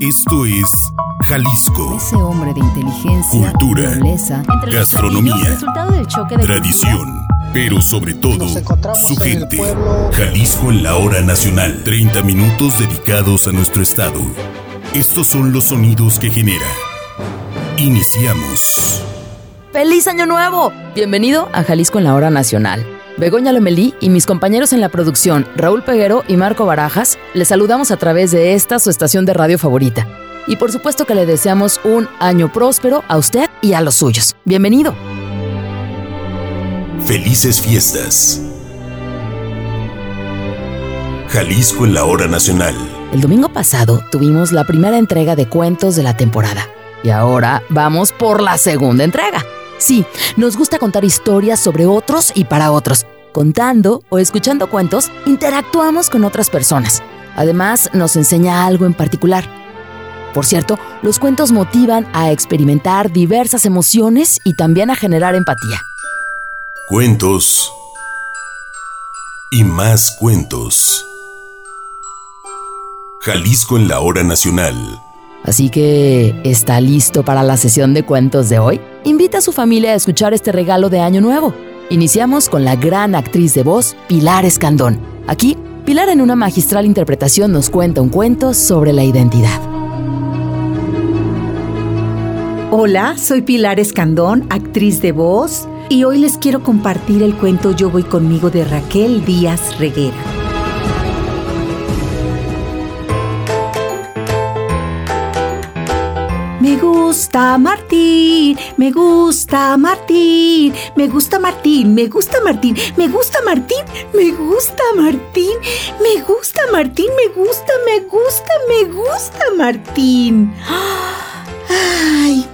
Esto es Jalisco. Ese hombre de inteligencia, Cultura, nobleza, gastronomía, del choque de Tradición, pero sobre todo su gente. pueblo. Jalisco en la hora nacional. 30 minutos dedicados a nuestro estado. Estos son los sonidos que genera. Iniciamos. ¡Feliz Año Nuevo! Bienvenido a Jalisco en la Hora Nacional. Begoña Lomelí y mis compañeros en la producción, Raúl Peguero y Marco Barajas, les saludamos a través de esta su estación de radio favorita. Y por supuesto que le deseamos un año próspero a usted y a los suyos. Bienvenido. Felices fiestas. Jalisco en la hora nacional. El domingo pasado tuvimos la primera entrega de cuentos de la temporada. Y ahora vamos por la segunda entrega. Sí, nos gusta contar historias sobre otros y para otros. Contando o escuchando cuentos, interactuamos con otras personas. Además, nos enseña algo en particular. Por cierto, los cuentos motivan a experimentar diversas emociones y también a generar empatía. Cuentos. Y más cuentos. Jalisco en la hora nacional. Así que, ¿está listo para la sesión de cuentos de hoy? Invita a su familia a escuchar este regalo de Año Nuevo. Iniciamos con la gran actriz de voz, Pilar Escandón. Aquí, Pilar en una magistral interpretación nos cuenta un cuento sobre la identidad. Hola, soy Pilar Escandón, actriz de voz, y hoy les quiero compartir el cuento Yo voy conmigo de Raquel Díaz Reguera. Me gusta Martín, me gusta Martín, me gusta Martín, me gusta Martín, me gusta Martín, me gusta Martín, me gusta Martín, me gusta, me gusta, me gusta Martín. Ay.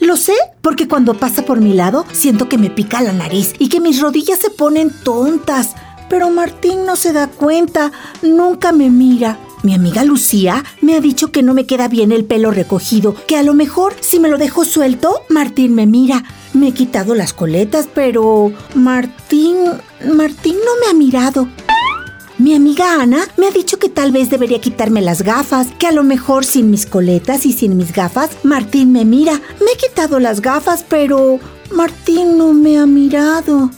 Lo sé, porque cuando pasa por mi lado siento que me pica la nariz y que mis rodillas se ponen tontas. Pero Martín no se da cuenta, nunca me mira. Mi amiga Lucía me ha dicho que no me queda bien el pelo recogido, que a lo mejor si me lo dejo suelto, Martín me mira. Me he quitado las coletas, pero Martín, Martín no me ha mirado. Mi amiga Ana me ha dicho que tal vez debería quitarme las gafas, que a lo mejor sin mis coletas y sin mis gafas, Martín me mira. Me he quitado las gafas, pero Martín no me ha mirado.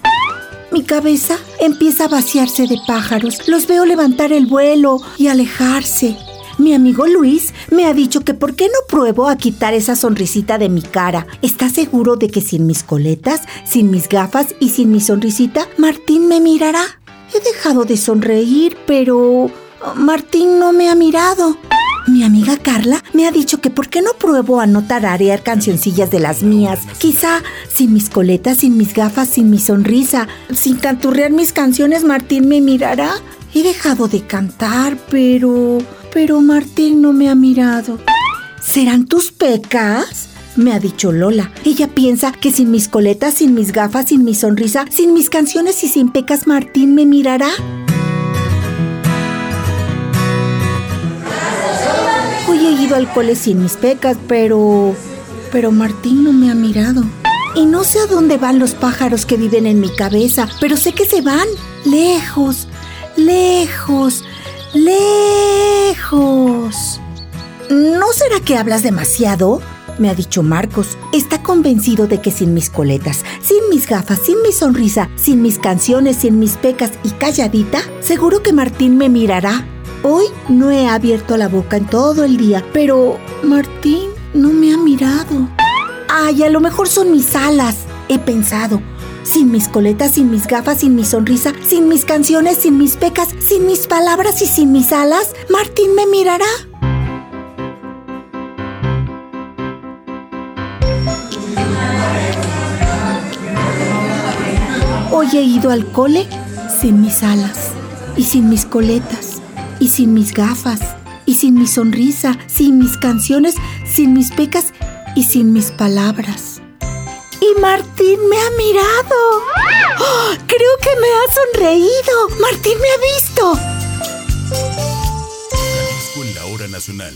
Mi cabeza empieza a vaciarse de pájaros. Los veo levantar el vuelo y alejarse. Mi amigo Luis me ha dicho que por qué no pruebo a quitar esa sonrisita de mi cara. ¿Está seguro de que sin mis coletas, sin mis gafas y sin mi sonrisita, Martín me mirará? He dejado de sonreír, pero Martín no me ha mirado. Mi amiga Carla me ha dicho que por qué no pruebo a no tararear cancioncillas de las mías. Quizá sin mis coletas, sin mis gafas, sin mi sonrisa, sin canturrear mis canciones, Martín me mirará. He dejado de cantar, pero... pero Martín no me ha mirado. ¿Serán tus pecas? Me ha dicho Lola. Ella piensa que sin mis coletas, sin mis gafas, sin mi sonrisa, sin mis canciones y sin pecas, Martín me mirará. Ido al cole sin mis pecas, pero... pero Martín no me ha mirado. Y no sé a dónde van los pájaros que viven en mi cabeza, pero sé que se van lejos, lejos, lejos. ¿No será que hablas demasiado? Me ha dicho Marcos. Está convencido de que sin mis coletas, sin mis gafas, sin mi sonrisa, sin mis canciones, sin mis pecas y calladita, seguro que Martín me mirará. Hoy no he abierto la boca en todo el día, pero Martín no me ha mirado. Ay, a lo mejor son mis alas, he pensado. Sin mis coletas, sin mis gafas, sin mi sonrisa, sin mis canciones, sin mis pecas, sin mis palabras y sin mis alas, Martín me mirará. Hoy he ido al cole sin mis alas y sin mis coletas y sin mis gafas y sin mi sonrisa, sin mis canciones, sin mis pecas y sin mis palabras. Y Martín me ha mirado. ¡Oh! Creo que me ha sonreído. Martín me ha visto. Jalisco en la hora nacional.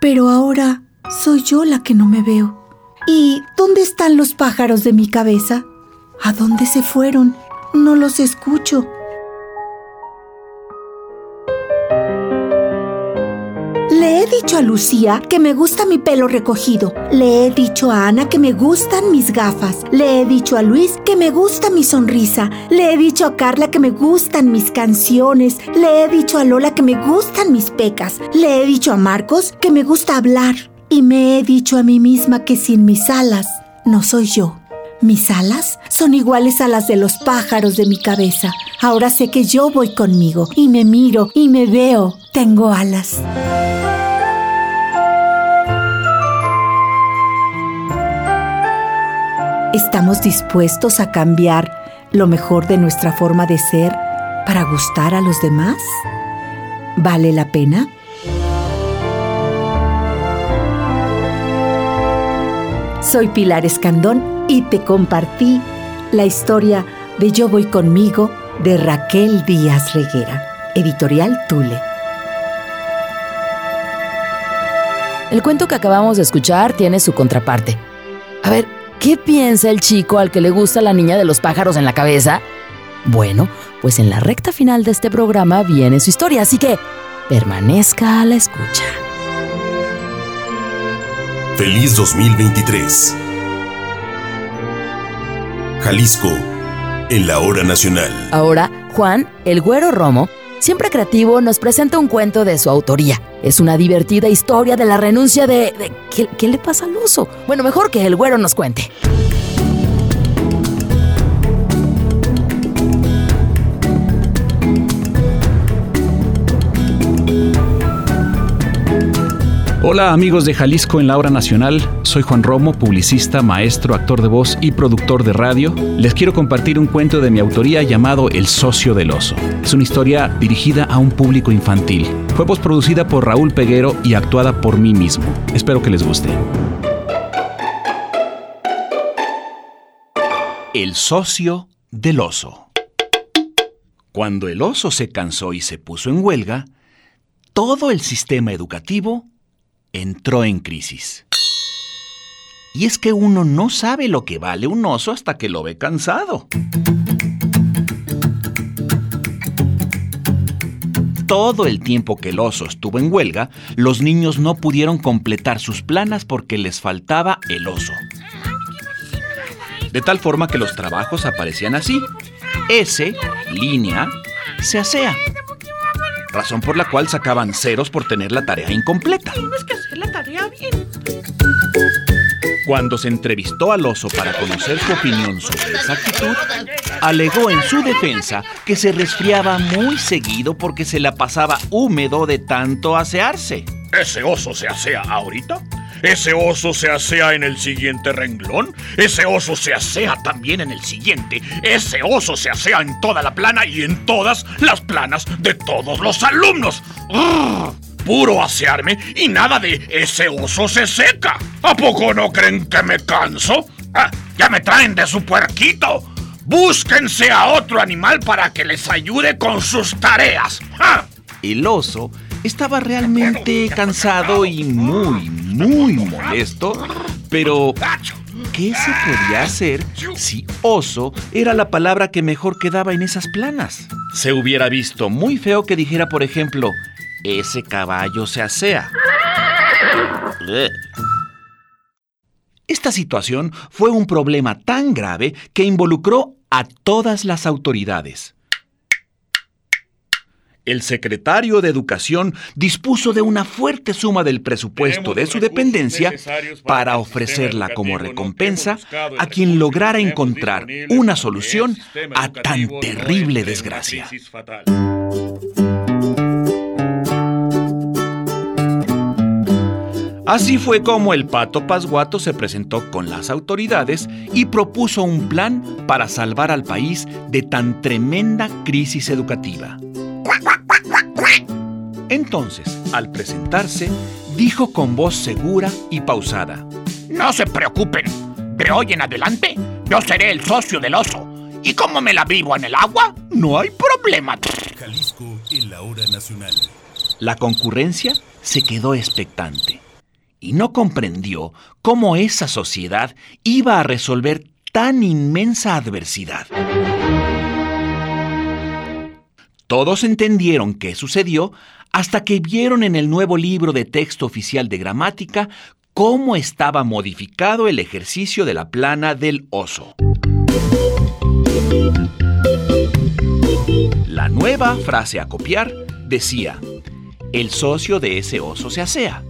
Pero ahora soy yo la que no me veo. ¿Y dónde están los pájaros de mi cabeza? ¿A dónde se fueron? No los escucho. Dicho a Lucía que me gusta mi pelo recogido. Le he dicho a Ana que me gustan mis gafas. Le he dicho a Luis que me gusta mi sonrisa. Le he dicho a Carla que me gustan mis canciones. Le he dicho a Lola que me gustan mis pecas. Le he dicho a Marcos que me gusta hablar. Y me he dicho a mí misma que sin mis alas no soy yo. Mis alas son iguales a las de los pájaros de mi cabeza. Ahora sé que yo voy conmigo y me miro y me veo. Tengo alas. ¿Estamos dispuestos a cambiar lo mejor de nuestra forma de ser para gustar a los demás? ¿Vale la pena? Soy Pilar Escandón y te compartí la historia de Yo voy conmigo de Raquel Díaz Reguera, editorial Tule. El cuento que acabamos de escuchar tiene su contraparte. A ver, ¿qué piensa el chico al que le gusta la niña de los pájaros en la cabeza? Bueno, pues en la recta final de este programa viene su historia, así que permanezca a la escucha. Feliz 2023. Jalisco, en la hora nacional. Ahora, Juan, el güero Romo, siempre creativo, nos presenta un cuento de su autoría. Es una divertida historia de la renuncia de... de- ¿qué, qué le pasa al oso? Bueno, mejor que el güero nos cuente. Hola amigos de Jalisco en la hora nacional, soy Juan Romo, publicista, maestro, actor de voz y productor de radio. Les quiero compartir un cuento de mi autoría llamado El socio del oso. Es una historia dirigida a un público infantil. Fue postproducida por Raúl Peguero y actuada por mí mismo. Espero que les guste. El socio del oso. Cuando el oso se cansó y se puso en huelga, todo el sistema educativo entró en crisis. Y es que uno no sabe lo que vale un oso hasta que lo ve cansado. Todo el tiempo que el oso estuvo en huelga, los niños no pudieron completar sus planas porque les faltaba el oso. De tal forma que los trabajos aparecían así. S, línea, se asea. Razón por la cual sacaban ceros por tener la tarea incompleta. Bien. Cuando se entrevistó al oso para conocer su opinión sobre esa actitud, alegó en su defensa que se resfriaba muy seguido porque se la pasaba húmedo de tanto asearse. ¿Ese oso se asea ahorita? ¿Ese oso se asea en el siguiente renglón? ¿Ese oso se asea también en el siguiente? ¿Ese oso se asea en toda la plana y en todas las planas de todos los alumnos? ¡Urgh! Puro asearme y nada de ese oso se seca. ¿A poco no creen que me canso? Ah, ya me traen de su puerquito. Búsquense a otro animal para que les ayude con sus tareas. ¡Ah! El oso estaba realmente cansado y muy, muy molesto, pero ¿qué se podía hacer si oso era la palabra que mejor quedaba en esas planas? Se hubiera visto muy feo que dijera, por ejemplo, ese caballo se asea. Bleh. Esta situación fue un problema tan grave que involucró a todas las autoridades. El secretario de Educación dispuso de una fuerte suma del presupuesto de su dependencia para ofrecerla como recompensa a quien lograra encontrar una solución a tan terrible desgracia. Así fue como el pato Pasguato se presentó con las autoridades y propuso un plan para salvar al país de tan tremenda crisis educativa. Entonces, al presentarse, dijo con voz segura y pausada. No se preocupen. De hoy en adelante, yo seré el socio del oso. Y como me la vivo en el agua, no hay problema. Jalisco en la hora nacional. La concurrencia se quedó expectante y no comprendió cómo esa sociedad iba a resolver tan inmensa adversidad. Todos entendieron qué sucedió hasta que vieron en el nuevo libro de texto oficial de gramática cómo estaba modificado el ejercicio de la plana del oso. La nueva frase a copiar decía, el socio de ese oso se asea,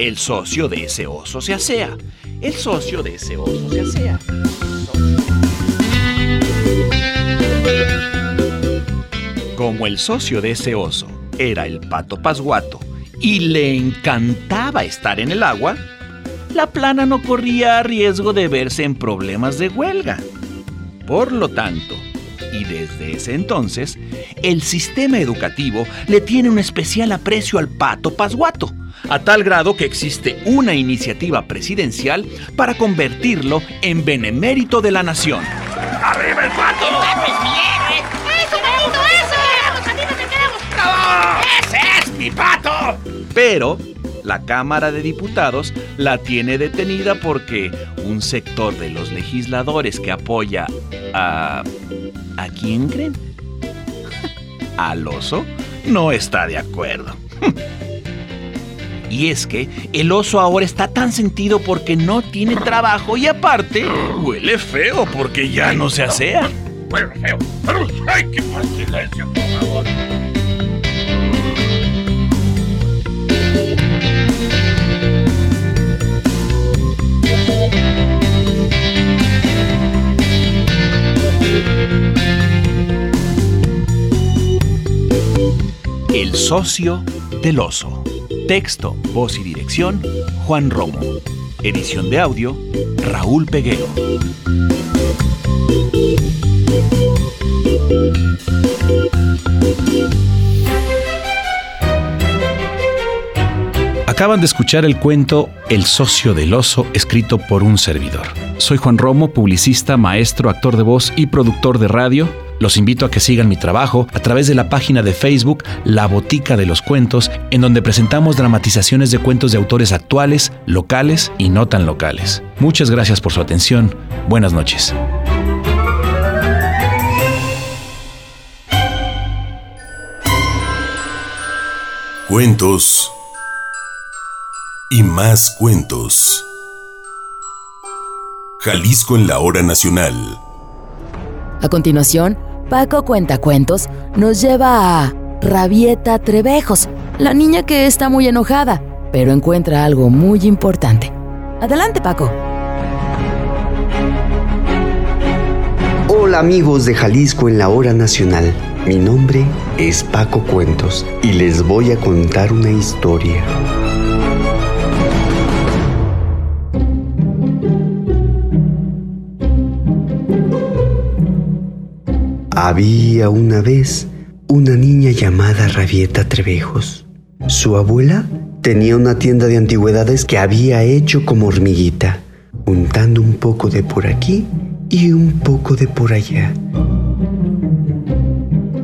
el socio de ese oso se asea, el socio de ese oso se asea. Como el socio de ese oso era el pato pasguato y le encantaba estar en el agua, la plana no corría riesgo de verse en problemas de huelga. Por lo tanto, y desde ese entonces, el sistema educativo le tiene un especial aprecio al pato pasguato, a tal grado que existe una iniciativa presidencial para convertirlo en benemérito de la nación. ¡Arriba el pato! ¡Ese es mi pato! Pero la Cámara de Diputados la tiene detenida porque un sector de los legisladores que apoya a... ¿A quién creen? Al oso no está de acuerdo. Y es que el oso ahora está tan sentido porque no tiene trabajo y aparte huele feo porque ya no se asea. Huele feo. ¡Ay, qué por silencio, por favor! El socio del oso. Texto, voz y dirección, Juan Romo. Edición de audio, Raúl Peguero. Acaban de escuchar el cuento El socio del oso, escrito por un servidor. Soy Juan Romo, publicista, maestro, actor de voz y productor de radio. Los invito a que sigan mi trabajo a través de la página de Facebook La Botica de los Cuentos, en donde presentamos dramatizaciones de cuentos de autores actuales, locales y no tan locales. Muchas gracias por su atención. Buenas noches. Cuentos y más cuentos. Jalisco en la hora nacional. A continuación, Paco Cuentacuentos nos lleva a Rabieta Trevejos, la niña que está muy enojada, pero encuentra algo muy importante. Adelante, Paco. Hola amigos de Jalisco en la hora nacional. Mi nombre es Paco Cuentos y les voy a contar una historia. Había una vez una niña llamada Rabieta Trevejos. Su abuela tenía una tienda de antigüedades que había hecho como hormiguita, juntando un poco de por aquí y un poco de por allá.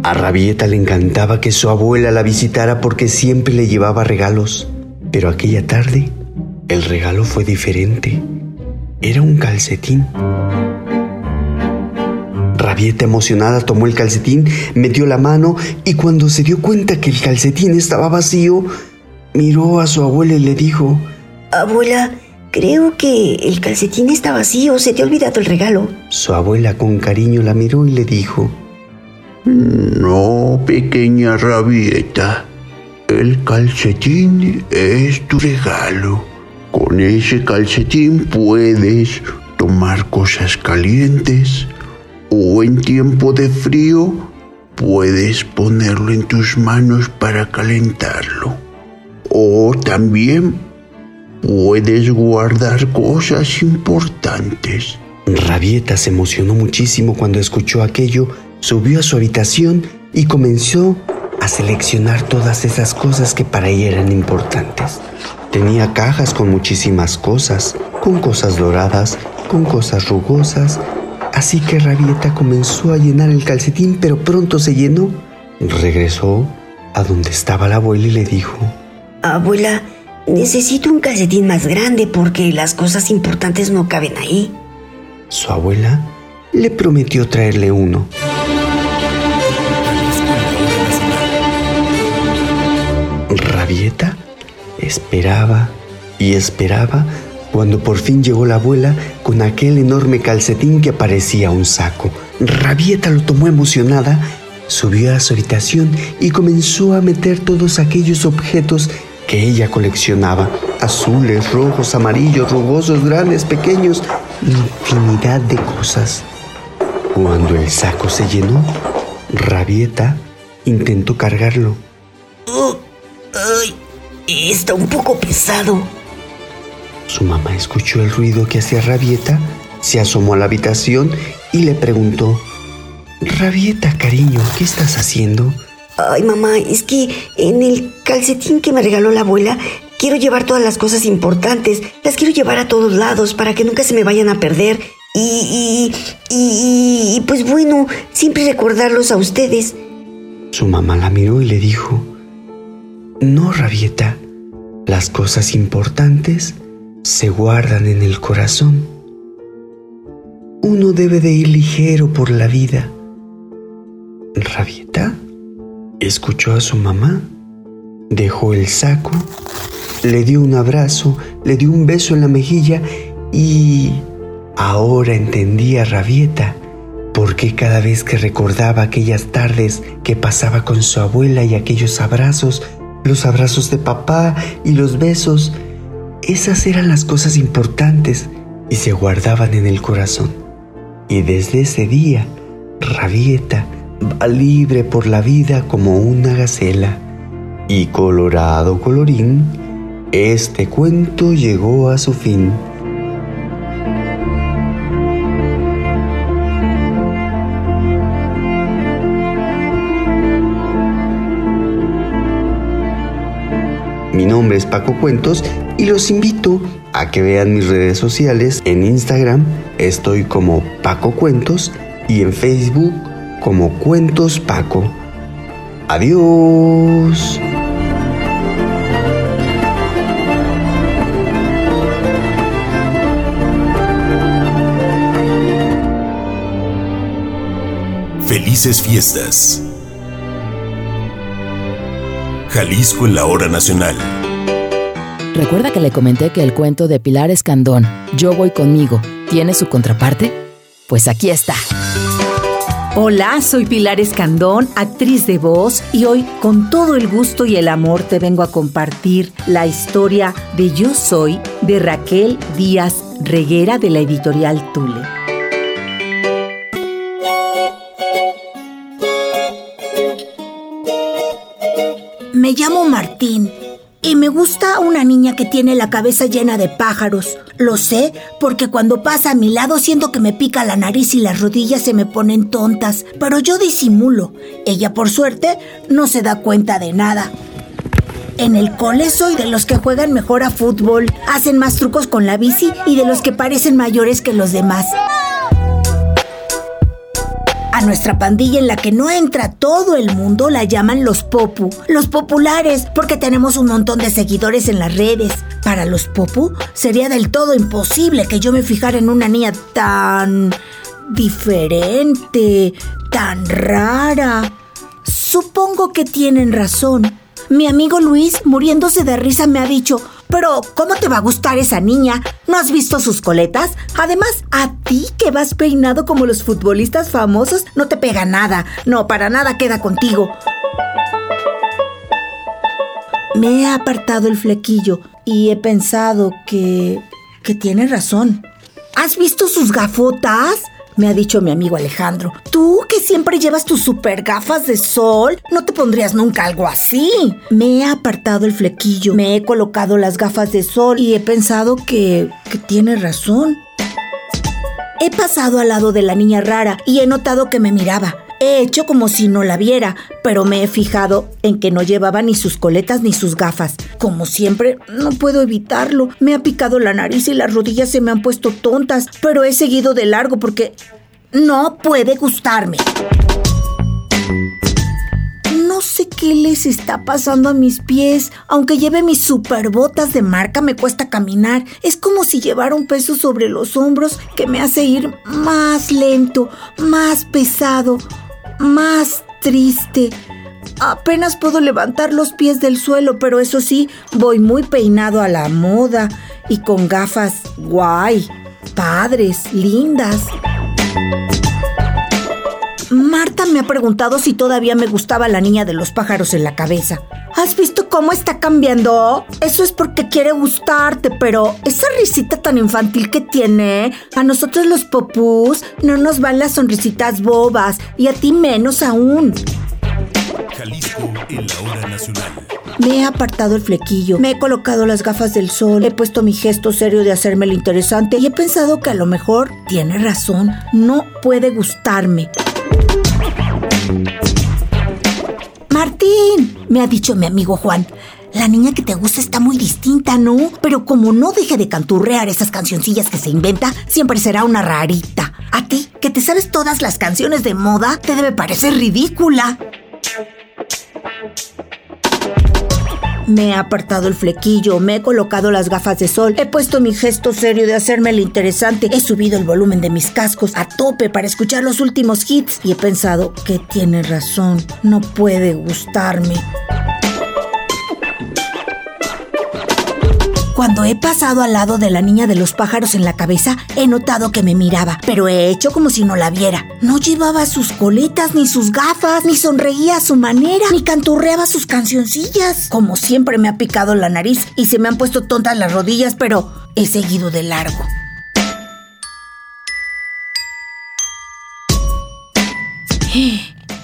A Rabieta le encantaba que su abuela la visitara porque siempre le llevaba regalos, pero aquella tarde el regalo fue diferente. Era un calcetín. Rabieta emocionada tomó el calcetín, metió la mano y cuando se dio cuenta que el calcetín estaba vacío, miró a su abuela y le dijo, Abuela, creo que el calcetín está vacío, se te ha olvidado el regalo. Su abuela con cariño la miró y le dijo, No, pequeña Rabieta, el calcetín es tu regalo. Con ese calcetín puedes tomar cosas calientes o en tiempo de frío puedes ponerlo en tus manos para calentarlo. O también puedes guardar cosas importantes. Rabieta se emocionó muchísimo cuando escuchó aquello, subió a su habitación y comenzó a seleccionar todas esas cosas que para ella eran importantes. Tenía cajas con muchísimas cosas, con cosas doradas, con cosas rugosas, así que Rabieta comenzó a llenar el calcetín, pero pronto se llenó. Regresó a donde estaba la abuela y le dijo, Abuela, necesito un calcetín más grande porque las cosas importantes no caben ahí. Su abuela le prometió traerle uno. Rabieta esperaba y esperaba cuando por fin llegó la abuela con aquel enorme calcetín que parecía un saco. Rabieta lo tomó emocionada, subió a su habitación y comenzó a meter todos aquellos objetos que ella coleccionaba. Azules, rojos, amarillos, rugosos, grandes, pequeños, infinidad de cosas. Cuando el saco se llenó, Rabieta intentó cargarlo. Oh, ¡Ay! Está un poco pesado. Su mamá escuchó el ruido que hacía Rabieta, se asomó a la habitación y le preguntó, Rabieta, cariño, ¿qué estás haciendo? Ay, mamá, es que en el calcetín que me regaló la abuela quiero llevar todas las cosas importantes. Las quiero llevar a todos lados para que nunca se me vayan a perder. Y, y, y, y pues bueno, siempre recordarlos a ustedes. Su mamá la miró y le dijo, No, Rabieta, las cosas importantes se guardan en el corazón. Uno debe de ir ligero por la vida. Rabieta escuchó a su mamá, dejó el saco, le dio un abrazo, le dio un beso en la mejilla y ahora entendía Rabieta por qué cada vez que recordaba aquellas tardes que pasaba con su abuela y aquellos abrazos, los abrazos de papá y los besos, esas eran las cosas importantes y se guardaban en el corazón. Y desde ese día, Rabieta va libre por la vida como una gacela. Y colorado colorín, este cuento llegó a su fin. Mi nombre es Paco Cuentos y los invito a que vean mis redes sociales. En Instagram estoy como Paco Cuentos y en Facebook como Cuentos Paco. Adiós. Felices fiestas. Jalisco en la hora nacional. ¿Recuerda que le comenté que el cuento de Pilar Escandón, Yo voy conmigo, tiene su contraparte? Pues aquí está. Hola, soy Pilar Escandón, actriz de voz, y hoy con todo el gusto y el amor te vengo a compartir la historia de Yo Soy de Raquel Díaz Reguera de la editorial Tule. Llamo Martín y me gusta una niña que tiene la cabeza llena de pájaros. Lo sé porque cuando pasa a mi lado siento que me pica la nariz y las rodillas se me ponen tontas, pero yo disimulo. Ella por suerte no se da cuenta de nada. En el cole soy de los que juegan mejor a fútbol, hacen más trucos con la bici y de los que parecen mayores que los demás. A nuestra pandilla en la que no entra todo el mundo la llaman los Popu, los populares, porque tenemos un montón de seguidores en las redes. Para los Popu sería del todo imposible que yo me fijara en una niña tan diferente, tan rara. Supongo que tienen razón. Mi amigo Luis, muriéndose de risa, me ha dicho, pero ¿cómo te va a gustar esa niña? ¿No has visto sus coletas? Además, a ti que vas peinado como los futbolistas famosos, no te pega nada. No, para nada queda contigo. Me he apartado el flequillo y he pensado que... que tiene razón. ¿Has visto sus gafotas? Me ha dicho mi amigo Alejandro. Tú que siempre llevas tus super gafas de sol, no te pondrías nunca algo así. Me he apartado el flequillo, me he colocado las gafas de sol y he pensado que, que tiene razón. He pasado al lado de la niña rara y he notado que me miraba. He hecho como si no la viera, pero me he fijado en que no llevaba ni sus coletas ni sus gafas. Como siempre, no puedo evitarlo. Me ha picado la nariz y las rodillas se me han puesto tontas, pero he seguido de largo porque no puede gustarme. No sé qué les está pasando a mis pies. Aunque lleve mis superbotas de marca, me cuesta caminar. Es como si llevara un peso sobre los hombros que me hace ir más lento, más pesado, más triste. Apenas puedo levantar los pies del suelo, pero eso sí, voy muy peinado a la moda y con gafas guay, padres, lindas. Marta me ha preguntado si todavía me gustaba la niña de los pájaros en la cabeza. ¿Has visto cómo está cambiando? Eso es porque quiere gustarte, pero esa risita tan infantil que tiene, a nosotros los popús no nos van las sonrisitas bobas y a ti menos aún. Jalisco en la hora nacional. Me he apartado el flequillo, me he colocado las gafas del sol, he puesto mi gesto serio de hacerme lo interesante y he pensado que a lo mejor tiene razón, no puede gustarme. Martín, me ha dicho mi amigo Juan. La niña que te gusta está muy distinta, ¿no? Pero como no deje de canturrear esas cancioncillas que se inventa, siempre será una rarita. A ti, que te sabes todas las canciones de moda, te debe parecer ridícula. Me he apartado el flequillo, me he colocado las gafas de sol, he puesto mi gesto serio de hacerme el interesante, he subido el volumen de mis cascos a tope para escuchar los últimos hits y he pensado que tiene razón, no puede gustarme. Cuando he pasado al lado de la niña de los pájaros en la cabeza, he notado que me miraba, pero he hecho como si no la viera. No llevaba sus coletas, ni sus gafas, ni sonreía a su manera, ni canturreaba sus cancioncillas. Como siempre me ha picado la nariz y se me han puesto tontas las rodillas, pero he seguido de largo.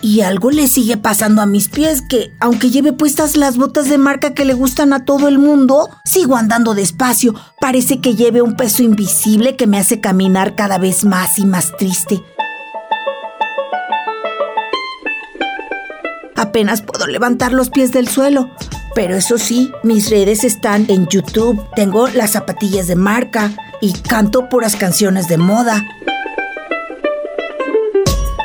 Y algo le sigue pasando a mis pies que, aunque lleve puestas las botas de marca que le gustan a todo el mundo, sigo andando despacio. Parece que lleve un peso invisible que me hace caminar cada vez más y más triste. Apenas puedo levantar los pies del suelo. Pero eso sí, mis redes están en YouTube. Tengo las zapatillas de marca y canto puras canciones de moda.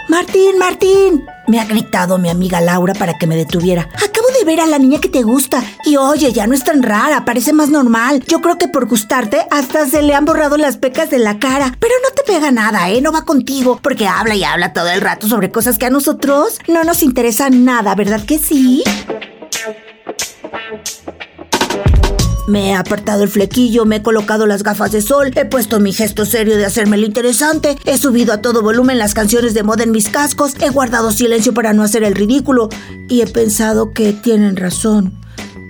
Martín, Martín, me ha gritado mi amiga Laura para que me detuviera. Acabo de ver a la niña que te gusta. Y oye, ya no es tan rara, parece más normal. Yo creo que por gustarte hasta se le han borrado las pecas de la cara. Pero no te pega nada, ¿eh? No va contigo. Porque habla y habla todo el rato sobre cosas que a nosotros no nos interesan nada, ¿verdad que sí? Me he apartado el flequillo, me he colocado las gafas de sol, he puesto mi gesto serio de hacerme lo interesante, he subido a todo volumen las canciones de moda en mis cascos, he guardado silencio para no hacer el ridículo y he pensado que tienen razón.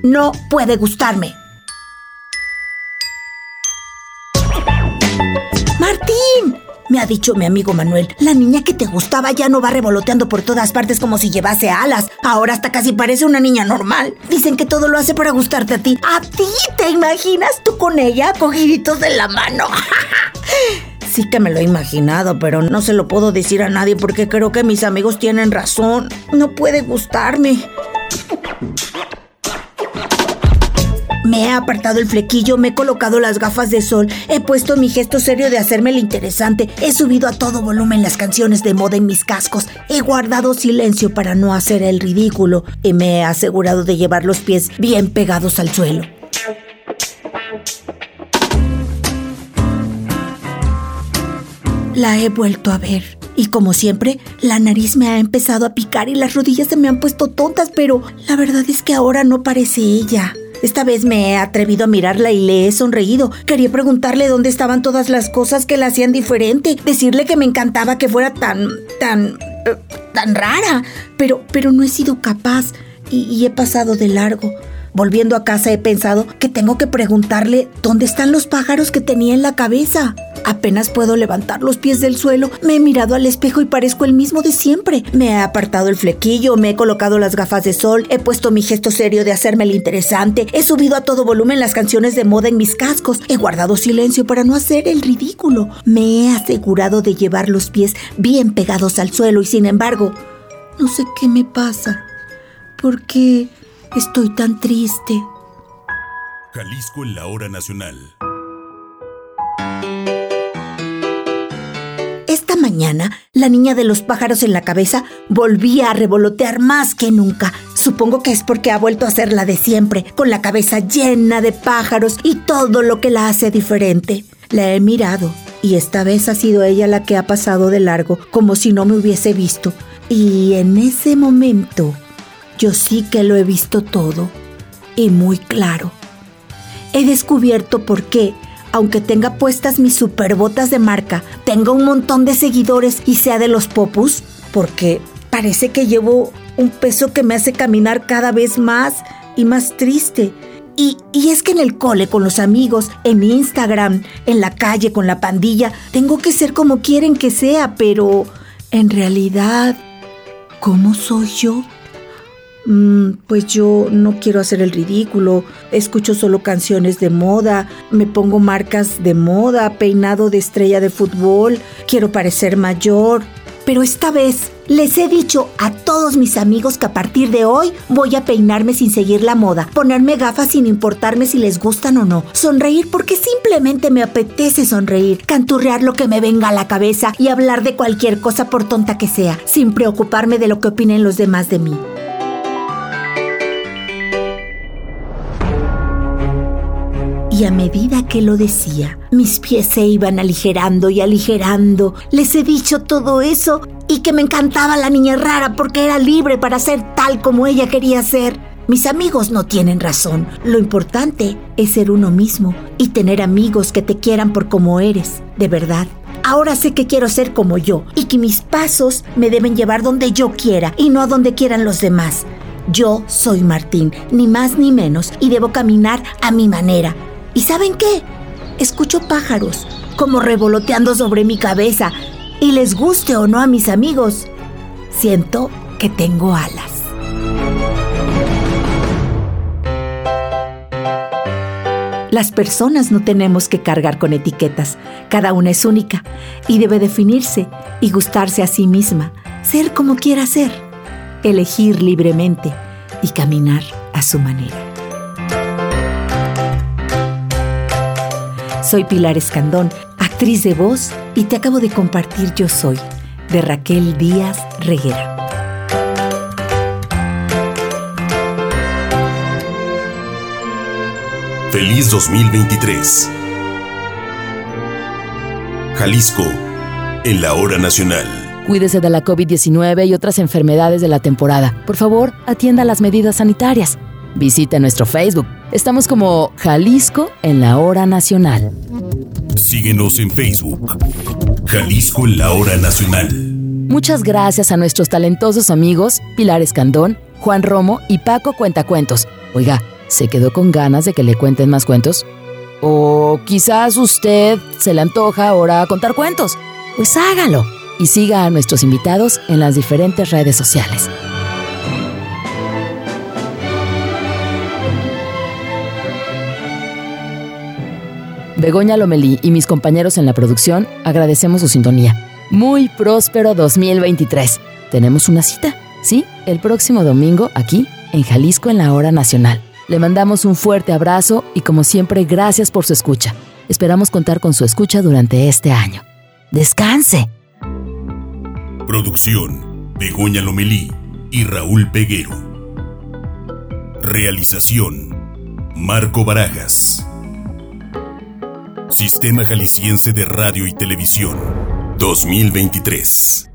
No puede gustarme. Ha dicho mi amigo Manuel, la niña que te gustaba ya no va revoloteando por todas partes como si llevase alas. Ahora hasta casi parece una niña normal. Dicen que todo lo hace para gustarte a ti. ¿A ti? ¿Te imaginas tú con ella cogiditos de la mano? Sí que me lo he imaginado, pero no se lo puedo decir a nadie porque creo que mis amigos tienen razón. No puede gustarme. Me he apartado el flequillo, me he colocado las gafas de sol, he puesto mi gesto serio de hacerme interesante, he subido a todo volumen las canciones de moda en mis cascos, he guardado silencio para no hacer el ridículo y me he asegurado de llevar los pies bien pegados al suelo. La he vuelto a ver. Y como siempre, la nariz me ha empezado a picar y las rodillas se me han puesto tontas, pero la verdad es que ahora no parece ella. Esta vez me he atrevido a mirarla y le he sonreído. Quería preguntarle dónde estaban todas las cosas que la hacían diferente, decirle que me encantaba que fuera tan, tan, eh, tan rara, pero, pero no he sido capaz y, y he pasado de largo. Volviendo a casa he pensado que tengo que preguntarle dónde están los pájaros que tenía en la cabeza. Apenas puedo levantar los pies del suelo, me he mirado al espejo y parezco el mismo de siempre. Me he apartado el flequillo, me he colocado las gafas de sol, he puesto mi gesto serio de hacerme el interesante, he subido a todo volumen las canciones de moda en mis cascos, he guardado silencio para no hacer el ridículo. Me he asegurado de llevar los pies bien pegados al suelo y sin embargo, no sé qué me pasa. ¿Por qué estoy tan triste? Jalisco en la hora nacional. Mañana, la niña de los pájaros en la cabeza volvía a revolotear más que nunca. Supongo que es porque ha vuelto a ser la de siempre, con la cabeza llena de pájaros y todo lo que la hace diferente. La he mirado y esta vez ha sido ella la que ha pasado de largo, como si no me hubiese visto. Y en ese momento, Yo sí que lo he visto todo y muy claro. He descubierto por qué, aunque tenga puestas mis superbotas de marca, tenga un montón de seguidores y sea de los popus, porque parece que llevo un peso que me hace caminar cada vez más y más triste. Y, y, es que en el cole, con los amigos, en Instagram, en la calle, con la pandilla, tengo que ser como quieren que sea, pero en realidad, ¿cómo soy yo? Mm, pues yo no quiero hacer el ridículo, escucho solo canciones de moda, me pongo marcas de moda, peinado de estrella de fútbol, quiero parecer mayor. Pero esta vez les he dicho a todos mis amigos que a partir de hoy voy a peinarme sin seguir la moda, ponerme gafas sin importarme si les gustan o no, sonreír porque simplemente me apetece sonreír, canturrear lo que me venga a la cabeza y hablar de cualquier cosa por tonta que sea, sin preocuparme de lo que opinen los demás de mí. Y a medida que lo decía, mis pies se iban aligerando y aligerando. Les he dicho todo eso y que me encantaba la niña rara porque era libre para ser tal como ella quería ser. Mis amigos no tienen razón. Lo importante es ser uno mismo y tener amigos que te quieran por como eres, de verdad. Ahora sé que quiero ser como yo y que mis pasos me deben llevar donde yo quiera y no a donde quieran los demás. Yo soy Martín, ni más ni menos, y debo caminar a mi manera, ¿Y saben qué? Escucho pájaros como revoloteando sobre mi cabeza y les guste o no a mis amigos, siento que tengo alas. Las personas no tenemos que cargar con etiquetas, cada una es única y debe definirse y gustarse a sí misma, ser como quiera ser, elegir libremente y caminar a su manera. Soy Pilar Escandón, actriz de voz, y te acabo de compartir Yo Soy, de Raquel Díaz Reguera. Feliz 2023. Jalisco, en la hora nacional. Cuídese de la COVID-19 y otras enfermedades de la temporada. Por favor, atienda las medidas sanitarias. Visite nuestro Facebook. Estamos como Jalisco en la hora nacional. Síguenos en Facebook. Jalisco en la hora nacional. Muchas gracias a nuestros talentosos amigos Pilar Escandón, Juan Romo y Paco Cuentacuentos. Oiga, ¿se quedó con ganas de que le cuenten más cuentos? O quizás usted se le antoja ahora contar cuentos. Pues hágalo y siga a nuestros invitados en las diferentes redes sociales. Begoña Lomelí y mis compañeros en la producción agradecemos su sintonía. Muy próspero 2023. Tenemos una cita, ¿sí? El próximo domingo aquí en Jalisco en la hora nacional. Le mandamos un fuerte abrazo y como siempre gracias por su escucha. Esperamos contar con su escucha durante este año. Descanse. Producción, Begoña Lomelí y Raúl Peguero. Realización, Marco Barajas. Sistema Jalisciense de Radio y Televisión 2023.